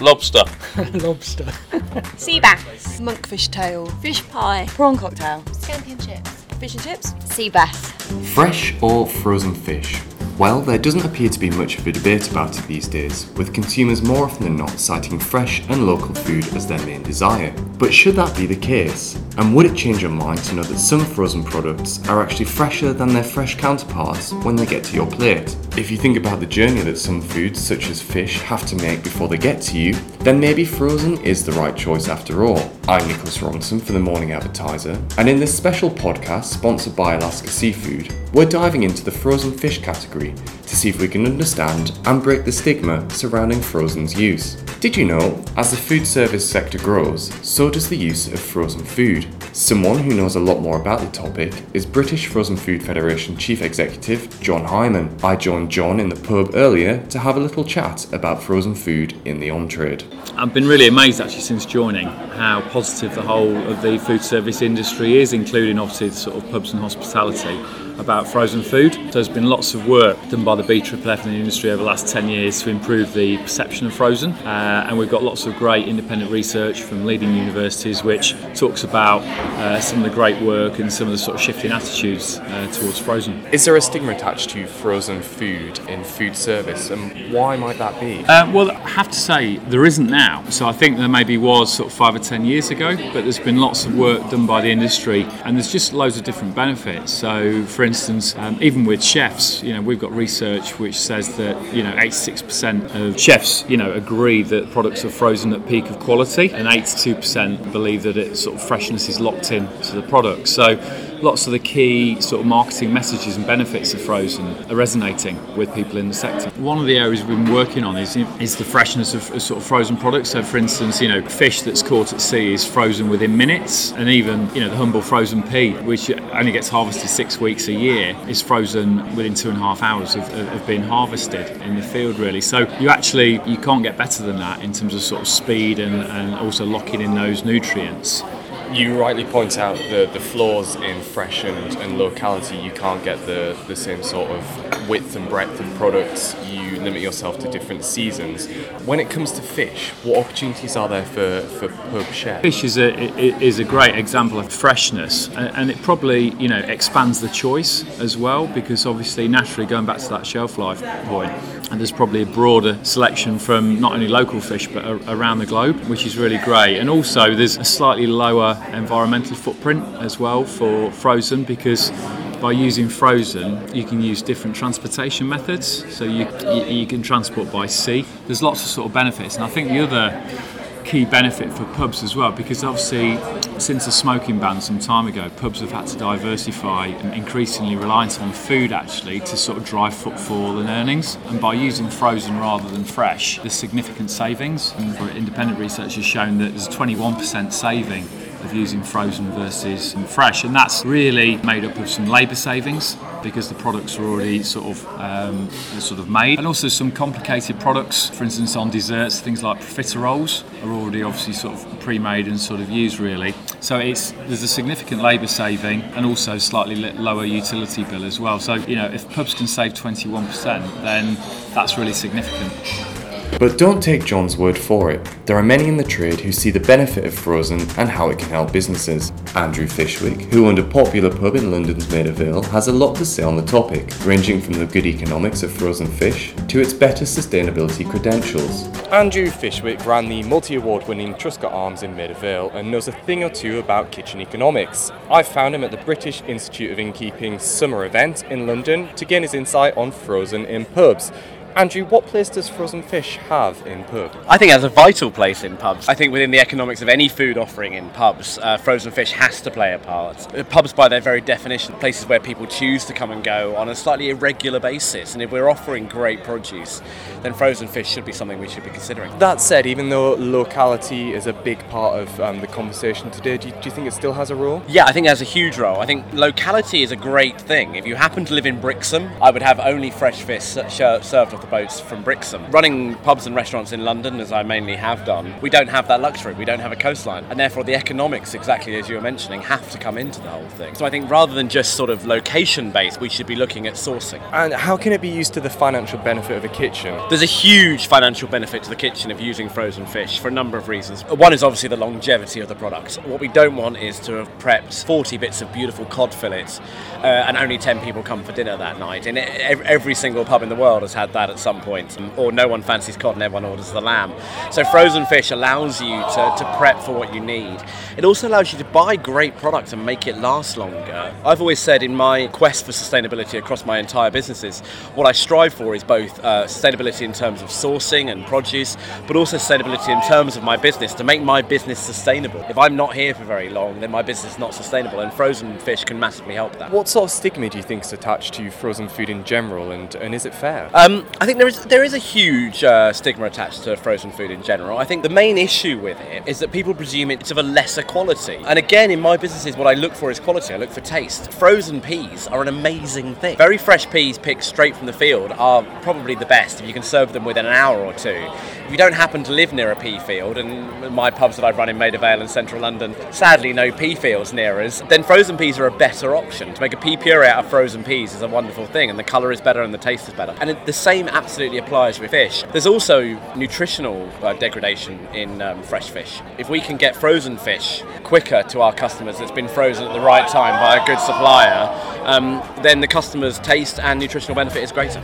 Lobster. Lobster. Sea bass. Monkfish tail. Fish pie. Prawn cocktail. Scampi and chips. Fish and chips. Sea bass. Fresh or frozen fish? Well, there doesn't appear to be much of a debate about it these days, with consumers more often than not citing fresh and local food as their main desire. But should that be the case? And would it change your mind to know that some frozen products are actually fresher than their fresh counterparts when they get to your plate? If you think about the journey that some foods, such as fish, have to make before they get to you, then maybe frozen is the right choice after all. I'm Nicholas Robinson for the Morning Advertiser, and in this special podcast sponsored by Alaska Seafood, we're diving into the frozen fish category to see if we can understand and break the stigma surrounding frozen's use. Did you know, as the food service sector grows, so does the use of frozen food? Someone who knows a lot more about the topic is British Frozen Food Federation Chief Executive John Hyman. I joined John in the pub earlier to have a little chat about frozen food in the on trade. I've been really amazed actually since joining how positive the whole of the food service industry is, including obviously the sort of pubs and hospitality about frozen food. So there's been lots of work done by the BFFF in the industry over the last 10 years to improve the perception of frozen. Uh, and we've got lots of great independent research from leading universities which talks about uh, some of the great work and some of the sort of shifting attitudes uh, towards frozen. Is there a stigma attached to frozen food in food service and why might that be? Uh, well, I have to say there isn't now. So I think there maybe was sort of five or ten years ago, but there's been lots of work done by the industry and there's just loads of different benefits. So, for instance, um, even with chefs, you know, we've got research which says that you know 86% of chefs, you know, agree that products are frozen at peak of quality, and 82% believe that its sort of freshness is locked in to the product. So lots of the key sort of marketing messages and benefits of frozen are resonating with people in the sector. One of the areas we've been working on is is the freshness of, of, sort of frozen products. So, for instance, you know, fish that's caught at sea is frozen within minutes, and even you know the humble frozen pea, which only gets harvested six weeks a year, is frozen within two and a half hours of, of being harvested in the field. Really, so you actually you can't get better than that in terms of sort of speed and, and also locking in those nutrients you rightly point out the, the flaws in fresh and, and locality. You can't get the, the same sort of width and breadth of products. You limit yourself to different seasons. When it comes to fish, what opportunities are there for, for pub chefs? Fish is a, is a great example of freshness and it probably you know expands the choice as well because obviously naturally going back to that shelf life point and there's probably a broader selection from not only local fish but around the globe, which is really great. And also, there's a slightly lower environmental footprint as well for frozen because by using frozen, you can use different transportation methods. So you, you, you can transport by sea. There's lots of sort of benefits, and I think the other key benefit for pubs as well because obviously since the smoking ban some time ago pubs have had to diversify and increasingly reliant on food actually to sort of drive footfall and earnings. And by using frozen rather than fresh there's significant savings. And independent research has shown that there's a 21% saving of using frozen versus fresh, and that's really made up of some labour savings because the products are already sort of um, sort of made, and also some complicated products. For instance, on desserts, things like profiteroles are already obviously sort of pre-made and sort of used really. So it's there's a significant labour saving and also slightly lower utility bill as well. So you know, if pubs can save 21%, then that's really significant. But don't take John's word for it. There are many in the trade who see the benefit of frozen and how it can help businesses. Andrew Fishwick, who owned a popular pub in London's Maida has a lot to say on the topic, ranging from the good economics of frozen fish to its better sustainability credentials. Andrew Fishwick ran the multi award winning Truscott Arms in Maida and knows a thing or two about kitchen economics. I found him at the British Institute of Innkeeping summer event in London to gain his insight on frozen in pubs. Andrew, what place does frozen fish have in pubs? I think it has a vital place in pubs. I think within the economics of any food offering in pubs, uh, frozen fish has to play a part. Uh, pubs, by their very definition, are places where people choose to come and go on a slightly irregular basis. And if we're offering great produce, then frozen fish should be something we should be considering. That said, even though locality is a big part of um, the conversation today, do you, do you think it still has a role? Yeah, I think it has a huge role. I think locality is a great thing. If you happen to live in Brixham, I would have only fresh fish served the boats from Brixham. Running pubs and restaurants in London, as I mainly have done, we don't have that luxury. We don't have a coastline, and therefore the economics, exactly as you were mentioning, have to come into the whole thing. So I think rather than just sort of location based, we should be looking at sourcing. And how can it be used to the financial benefit of a kitchen? There's a huge financial benefit to the kitchen of using frozen fish for a number of reasons. One is obviously the longevity of the product. What we don't want is to have prepped 40 bits of beautiful cod fillets uh, and only 10 people come for dinner that night. And ev- every single pub in the world has had that at some point. Or no one fancies cod and everyone orders the lamb. So frozen fish allows you to, to prep for what you need. It also allows you to buy great products and make it last longer. I've always said in my quest for sustainability across my entire businesses, what I strive for is both uh, sustainability in terms of sourcing and produce, but also sustainability in terms of my business to make my business sustainable. If I'm not here for very long, then my business is not sustainable, and frozen fish can massively help that. What sort of stigma do you think is attached to frozen food in general, and, and is it fair? Um, I think there is there is a huge uh, stigma attached to frozen food in general. I think the main issue with it is that people presume it's of a lesser quality. And again, in my businesses, what I look for is quality. I look for taste. Frozen peas are an amazing thing. Very fresh peas picked straight from the field are probably the best if you can serve them within an hour or two. If you don't happen to live near a pea field, and my pubs that I've run in Maida Vale and central London, sadly no pea fields near us, then frozen peas are a better option. To make a pea puree out of frozen peas is a wonderful thing, and the colour is better and the taste is better. And the same absolutely applies with fish. There's also nutritional uh, degradation in um, fresh fish. If we can get frozen fish quicker to our customers that's been frozen at the right time by a good supplier, um, then the customer's taste and nutritional benefit is greater.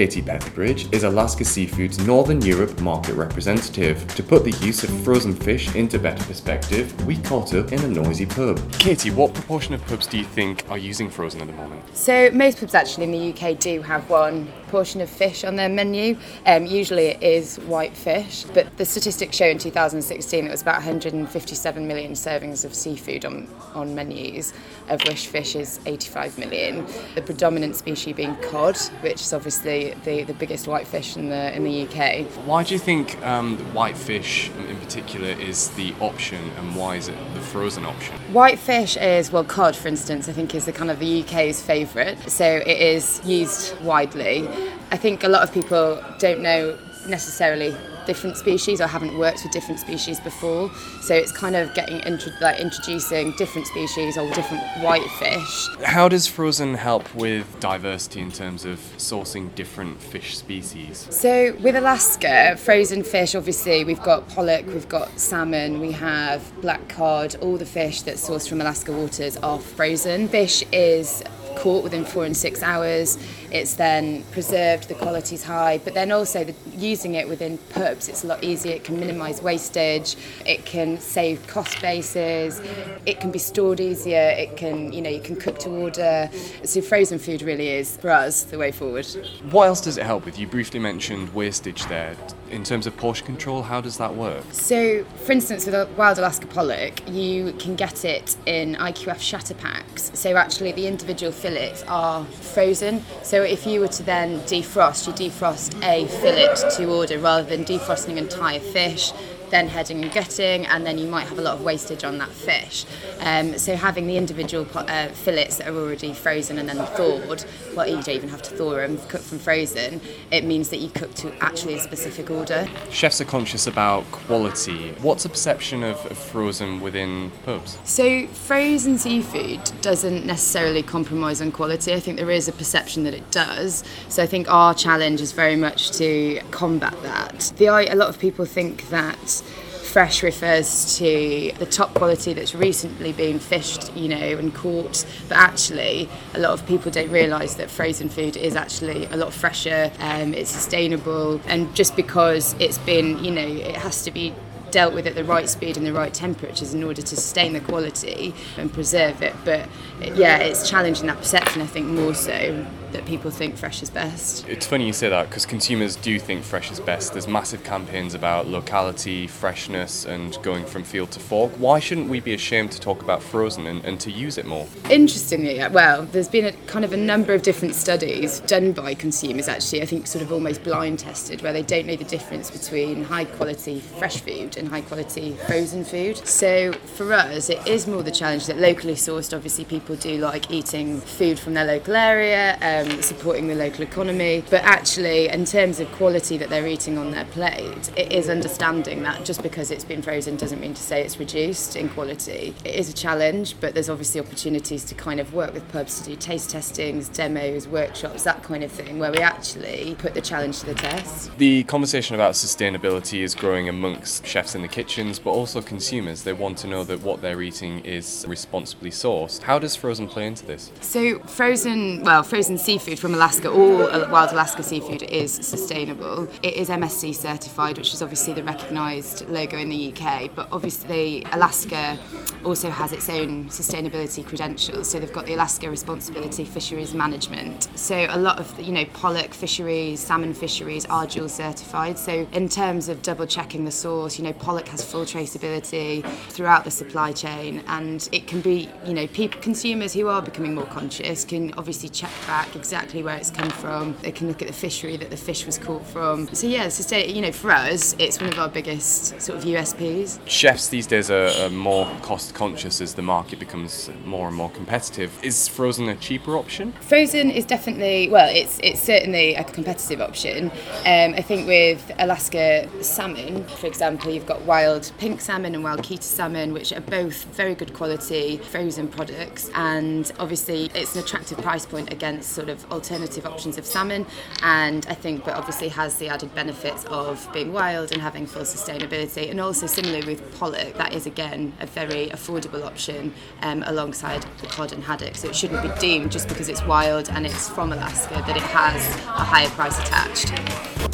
Katie Petherbridge is Alaska Seafood's Northern Europe market representative. To put the use of frozen fish into better perspective, we caught up in a noisy pub. Katie, what proportion of pubs do you think are using frozen at the moment? So most pubs actually in the UK do have one portion of fish on their menu. Um, usually it is white fish, but the statistics show in 2016 it was about 157 million servings of seafood on, on menus, of which fish is 85 million. The predominant species being cod, which is obviously the, the biggest white fish in the in the UK. Why do you think um, white fish in particular is the option, and why is it the frozen option? White fish is, well, cod, for instance, I think is the kind of the UK's favourite. So it is used widely. I think a lot of people don't know necessarily different species or haven't worked with different species before. So it's kind of getting intro- like introducing different species or different white fish. How does frozen help with diversity in terms of sourcing different fish species? So with Alaska, frozen fish, obviously we've got pollock, we've got salmon, we have black cod. All the fish that's sourced from Alaska waters are frozen. Fish is caught within four and six hours. It's then preserved, the quality's high, but then also the, using it within pubs, it's a lot easier. It can minimise wastage, it can save cost bases, it can be stored easier, it can, you know, you can cook to order. So frozen food really is, for us, the way forward. What else does it help with? You briefly mentioned wastage there. In terms of portion control, how does that work? So, for instance, with a wild Alaska pollock, you can get it in IQF shatter packs. So, actually, the individual fillets are frozen. So, if you were to then defrost, you defrost a fillet to order rather than defrosting an entire fish then heading and gutting, and then you might have a lot of wastage on that fish. Um, so having the individual uh, fillets that are already frozen and then thawed, well, you don't even have to thaw them, cook from frozen, it means that you cook to actually a specific order. Chefs are conscious about quality. What's the perception of, of frozen within pubs? So frozen seafood doesn't necessarily compromise on quality. I think there is a perception that it does. So I think our challenge is very much to combat that. The a lot of people think that fresh refers to the top quality that's recently been fished, you know, and caught. But actually, a lot of people don't realise that frozen food is actually a lot fresher. Um, it's sustainable, and just because it's been, you know, it has to be dealt with at the right speed and the right temperatures in order to sustain the quality and preserve it. But yeah, it's challenging that perception, I think, more so that people think fresh is best. It's funny you say that because consumers do think fresh is best. There's massive campaigns about locality, freshness, and going from field to fork. Why shouldn't we be ashamed to talk about frozen and, and to use it more? Interestingly, well, there's been a kind of a number of different studies done by consumers actually, I think sort of almost blind tested, where they don't know the difference between high quality fresh food and high quality frozen food. So for us, it is more the challenge that locally sourced, obviously, people do like eating food from their local area. Um, um, supporting the local economy. But actually, in terms of quality that they're eating on their plate, it is understanding that just because it's been frozen doesn't mean to say it's reduced in quality. It is a challenge, but there's obviously opportunities to kind of work with pubs to do taste testings, demos, workshops, that kind of thing, where we actually put the challenge to the test. The conversation about sustainability is growing amongst chefs in the kitchens, but also consumers. They want to know that what they're eating is responsibly sourced. How does frozen play into this? So frozen, well, frozen seafood from Alaska, all wild Alaska seafood is sustainable. It is MSC certified, which is obviously the recognised logo in the UK. But obviously, Alaska also has its own sustainability credentials. So they've got the Alaska Responsibility Fisheries Management. So a lot of you know pollock fisheries, salmon fisheries are dual certified. So in terms of double checking the source, you know pollock has full traceability throughout the supply chain, and it can be you know people consumers who are becoming more conscious can obviously check back exactly where it's come from. They can look at the fishery that the fish was caught from. So yeah, sustain, you know for us it's one of our biggest sort of USPs. Chefs these days are, are more cost conscious as the market becomes more and more competitive. Is frozen a cheaper option? Frozen is definitely well, it's it's certainly a competitive option. Um, I think with Alaska salmon, for example, you've got wild pink salmon and wild keta salmon, which are both very good quality frozen products, and obviously it's an attractive price point against sort of alternative options of salmon. And I think, but obviously has the added benefits of being wild and having full sustainability, and also similarly with pollock, that is again a very affordable option um, alongside the cod and haddock. So it shouldn't be deemed just because it's wild and it's from Alaska that it has a higher price attached.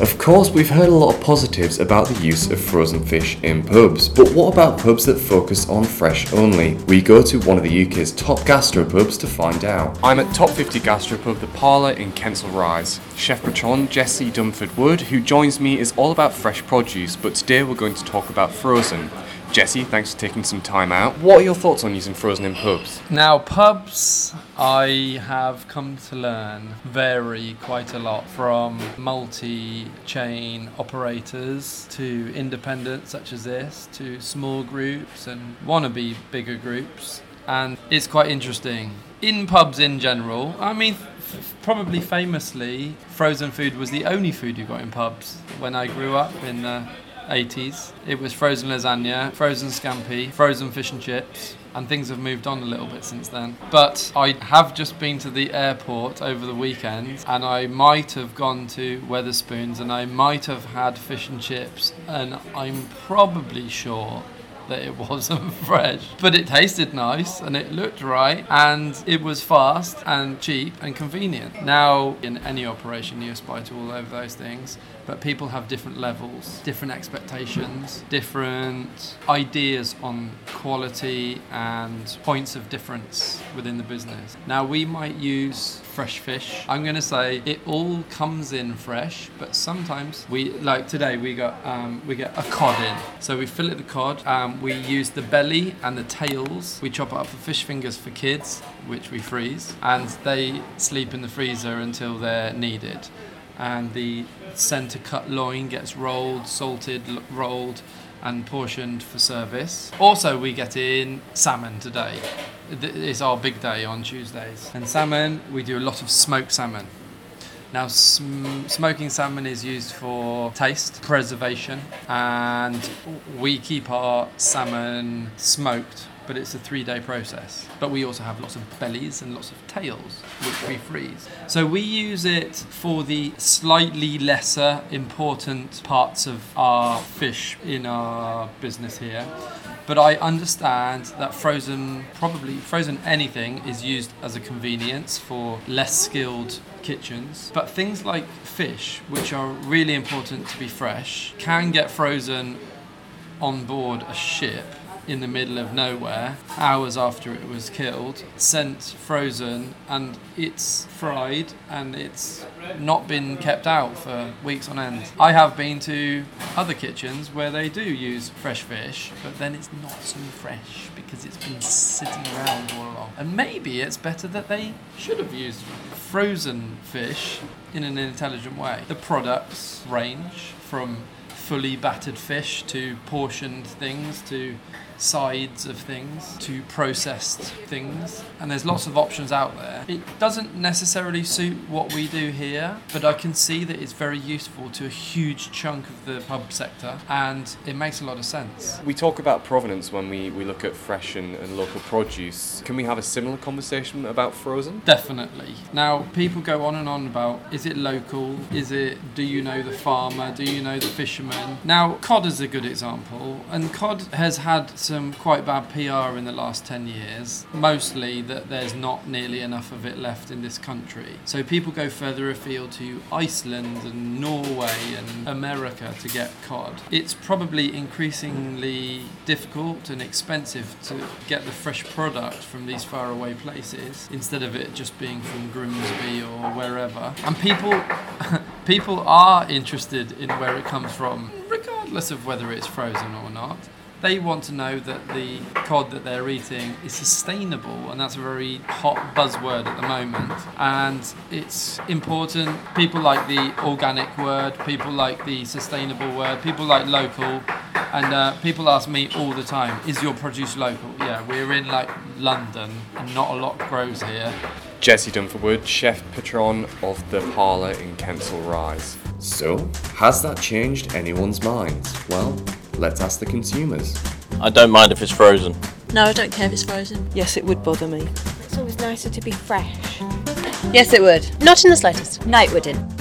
Of course, we've heard a lot of positives about the use of frozen fish in pubs, but what about pubs that focus on fresh only? We go to one of the UK's top gastropubs to find out. I'm at Top 50 Gastropub, the Parlour in Kensal Rise. Chef patron Jesse Dunford Wood, who joins me, is all about fresh produce, but today we're going to talk about frozen. Jesse, thanks for taking some time out. What are your thoughts on using frozen in pubs? Now, pubs, I have come to learn, vary quite a lot from multi chain operators to independents such as this to small groups and wannabe bigger groups. And it's quite interesting. In pubs in general, I mean, f- probably famously, frozen food was the only food you got in pubs when I grew up in the 80s. It was frozen lasagna, frozen scampi, frozen fish and chips, and things have moved on a little bit since then. But I have just been to the airport over the weekend and I might have gone to Wetherspoons and I might have had fish and chips, and I'm probably sure that it wasn't fresh. But it tasted nice and it looked right and it was fast and cheap and convenient. Now, in any operation, you aspire to all of those things, but people have different levels, different expectations, different ideas on quality and points of difference within the business. Now, we might use fresh fish. I'm going to say it all comes in fresh, but sometimes we like today we got um, we get a cod in. So we fillet the cod. Um, we use the belly and the tails. We chop it up for fish fingers for kids, which we freeze, and they sleep in the freezer until they're needed. And the center cut loin gets rolled, salted, rolled, and portioned for service. Also, we get in salmon today. It's our big day on Tuesdays. And salmon, we do a lot of smoked salmon. Now, sm- smoking salmon is used for taste, preservation, and we keep our salmon smoked, but it's a three day process. But we also have lots of bellies and lots of tails, which we freeze. So we use it for the slightly lesser important parts of our fish in our business here. But I understand that frozen, probably frozen anything, is used as a convenience for less skilled kitchens. But things like fish, which are really important to be fresh, can get frozen on board a ship in the middle of nowhere hours after it was killed sent frozen and it's fried and it's not been kept out for weeks on end. I have been to other kitchens where they do use fresh fish but then it's not so fresh because it's been sitting around all along. And maybe it's better that they should have used frozen fish in an intelligent way. The products range from fully battered fish to portioned things to sides of things to processed things, and there's lots of options out there. It doesn't necessarily suit what we do here, but I can see that it's very useful to a huge chunk of the pub sector, and it makes a lot of sense. We talk about provenance when we, we look at fresh and, and local produce. Can we have a similar conversation about frozen? Definitely. Now, people go on and on about is it local? Is it do you know the farmer? Do you know the fisherman? Now, cod is a good example, and cod has had some quite bad PR in the last 10 years, mostly that there's not nearly enough of it left in this country. So people go further afield to Iceland and Norway and America to get cod. It's probably increasingly difficult and expensive to get the fresh product from these faraway places instead of it just being from Grimsby or wherever. And people people are interested in where it comes from, regardless of whether it's frozen or not. They want to know that the cod that they're eating is sustainable, and that's a very hot buzzword at the moment. And it's important. People like the organic word, people like the sustainable word, people like local. And uh, people ask me all the time, is your produce local? Yeah, we're in like London, and not a lot grows here. Jesse Dunford Wood, chef patron of the Parlour in Kensal Rise. So, has that changed anyone's minds? Well, let's ask the consumers. I don't mind if it's frozen. No, I don't care if it's frozen. Yes, it would bother me. It's always nicer to be fresh. Yes, it would. Not in the slightest. No, it wouldn't.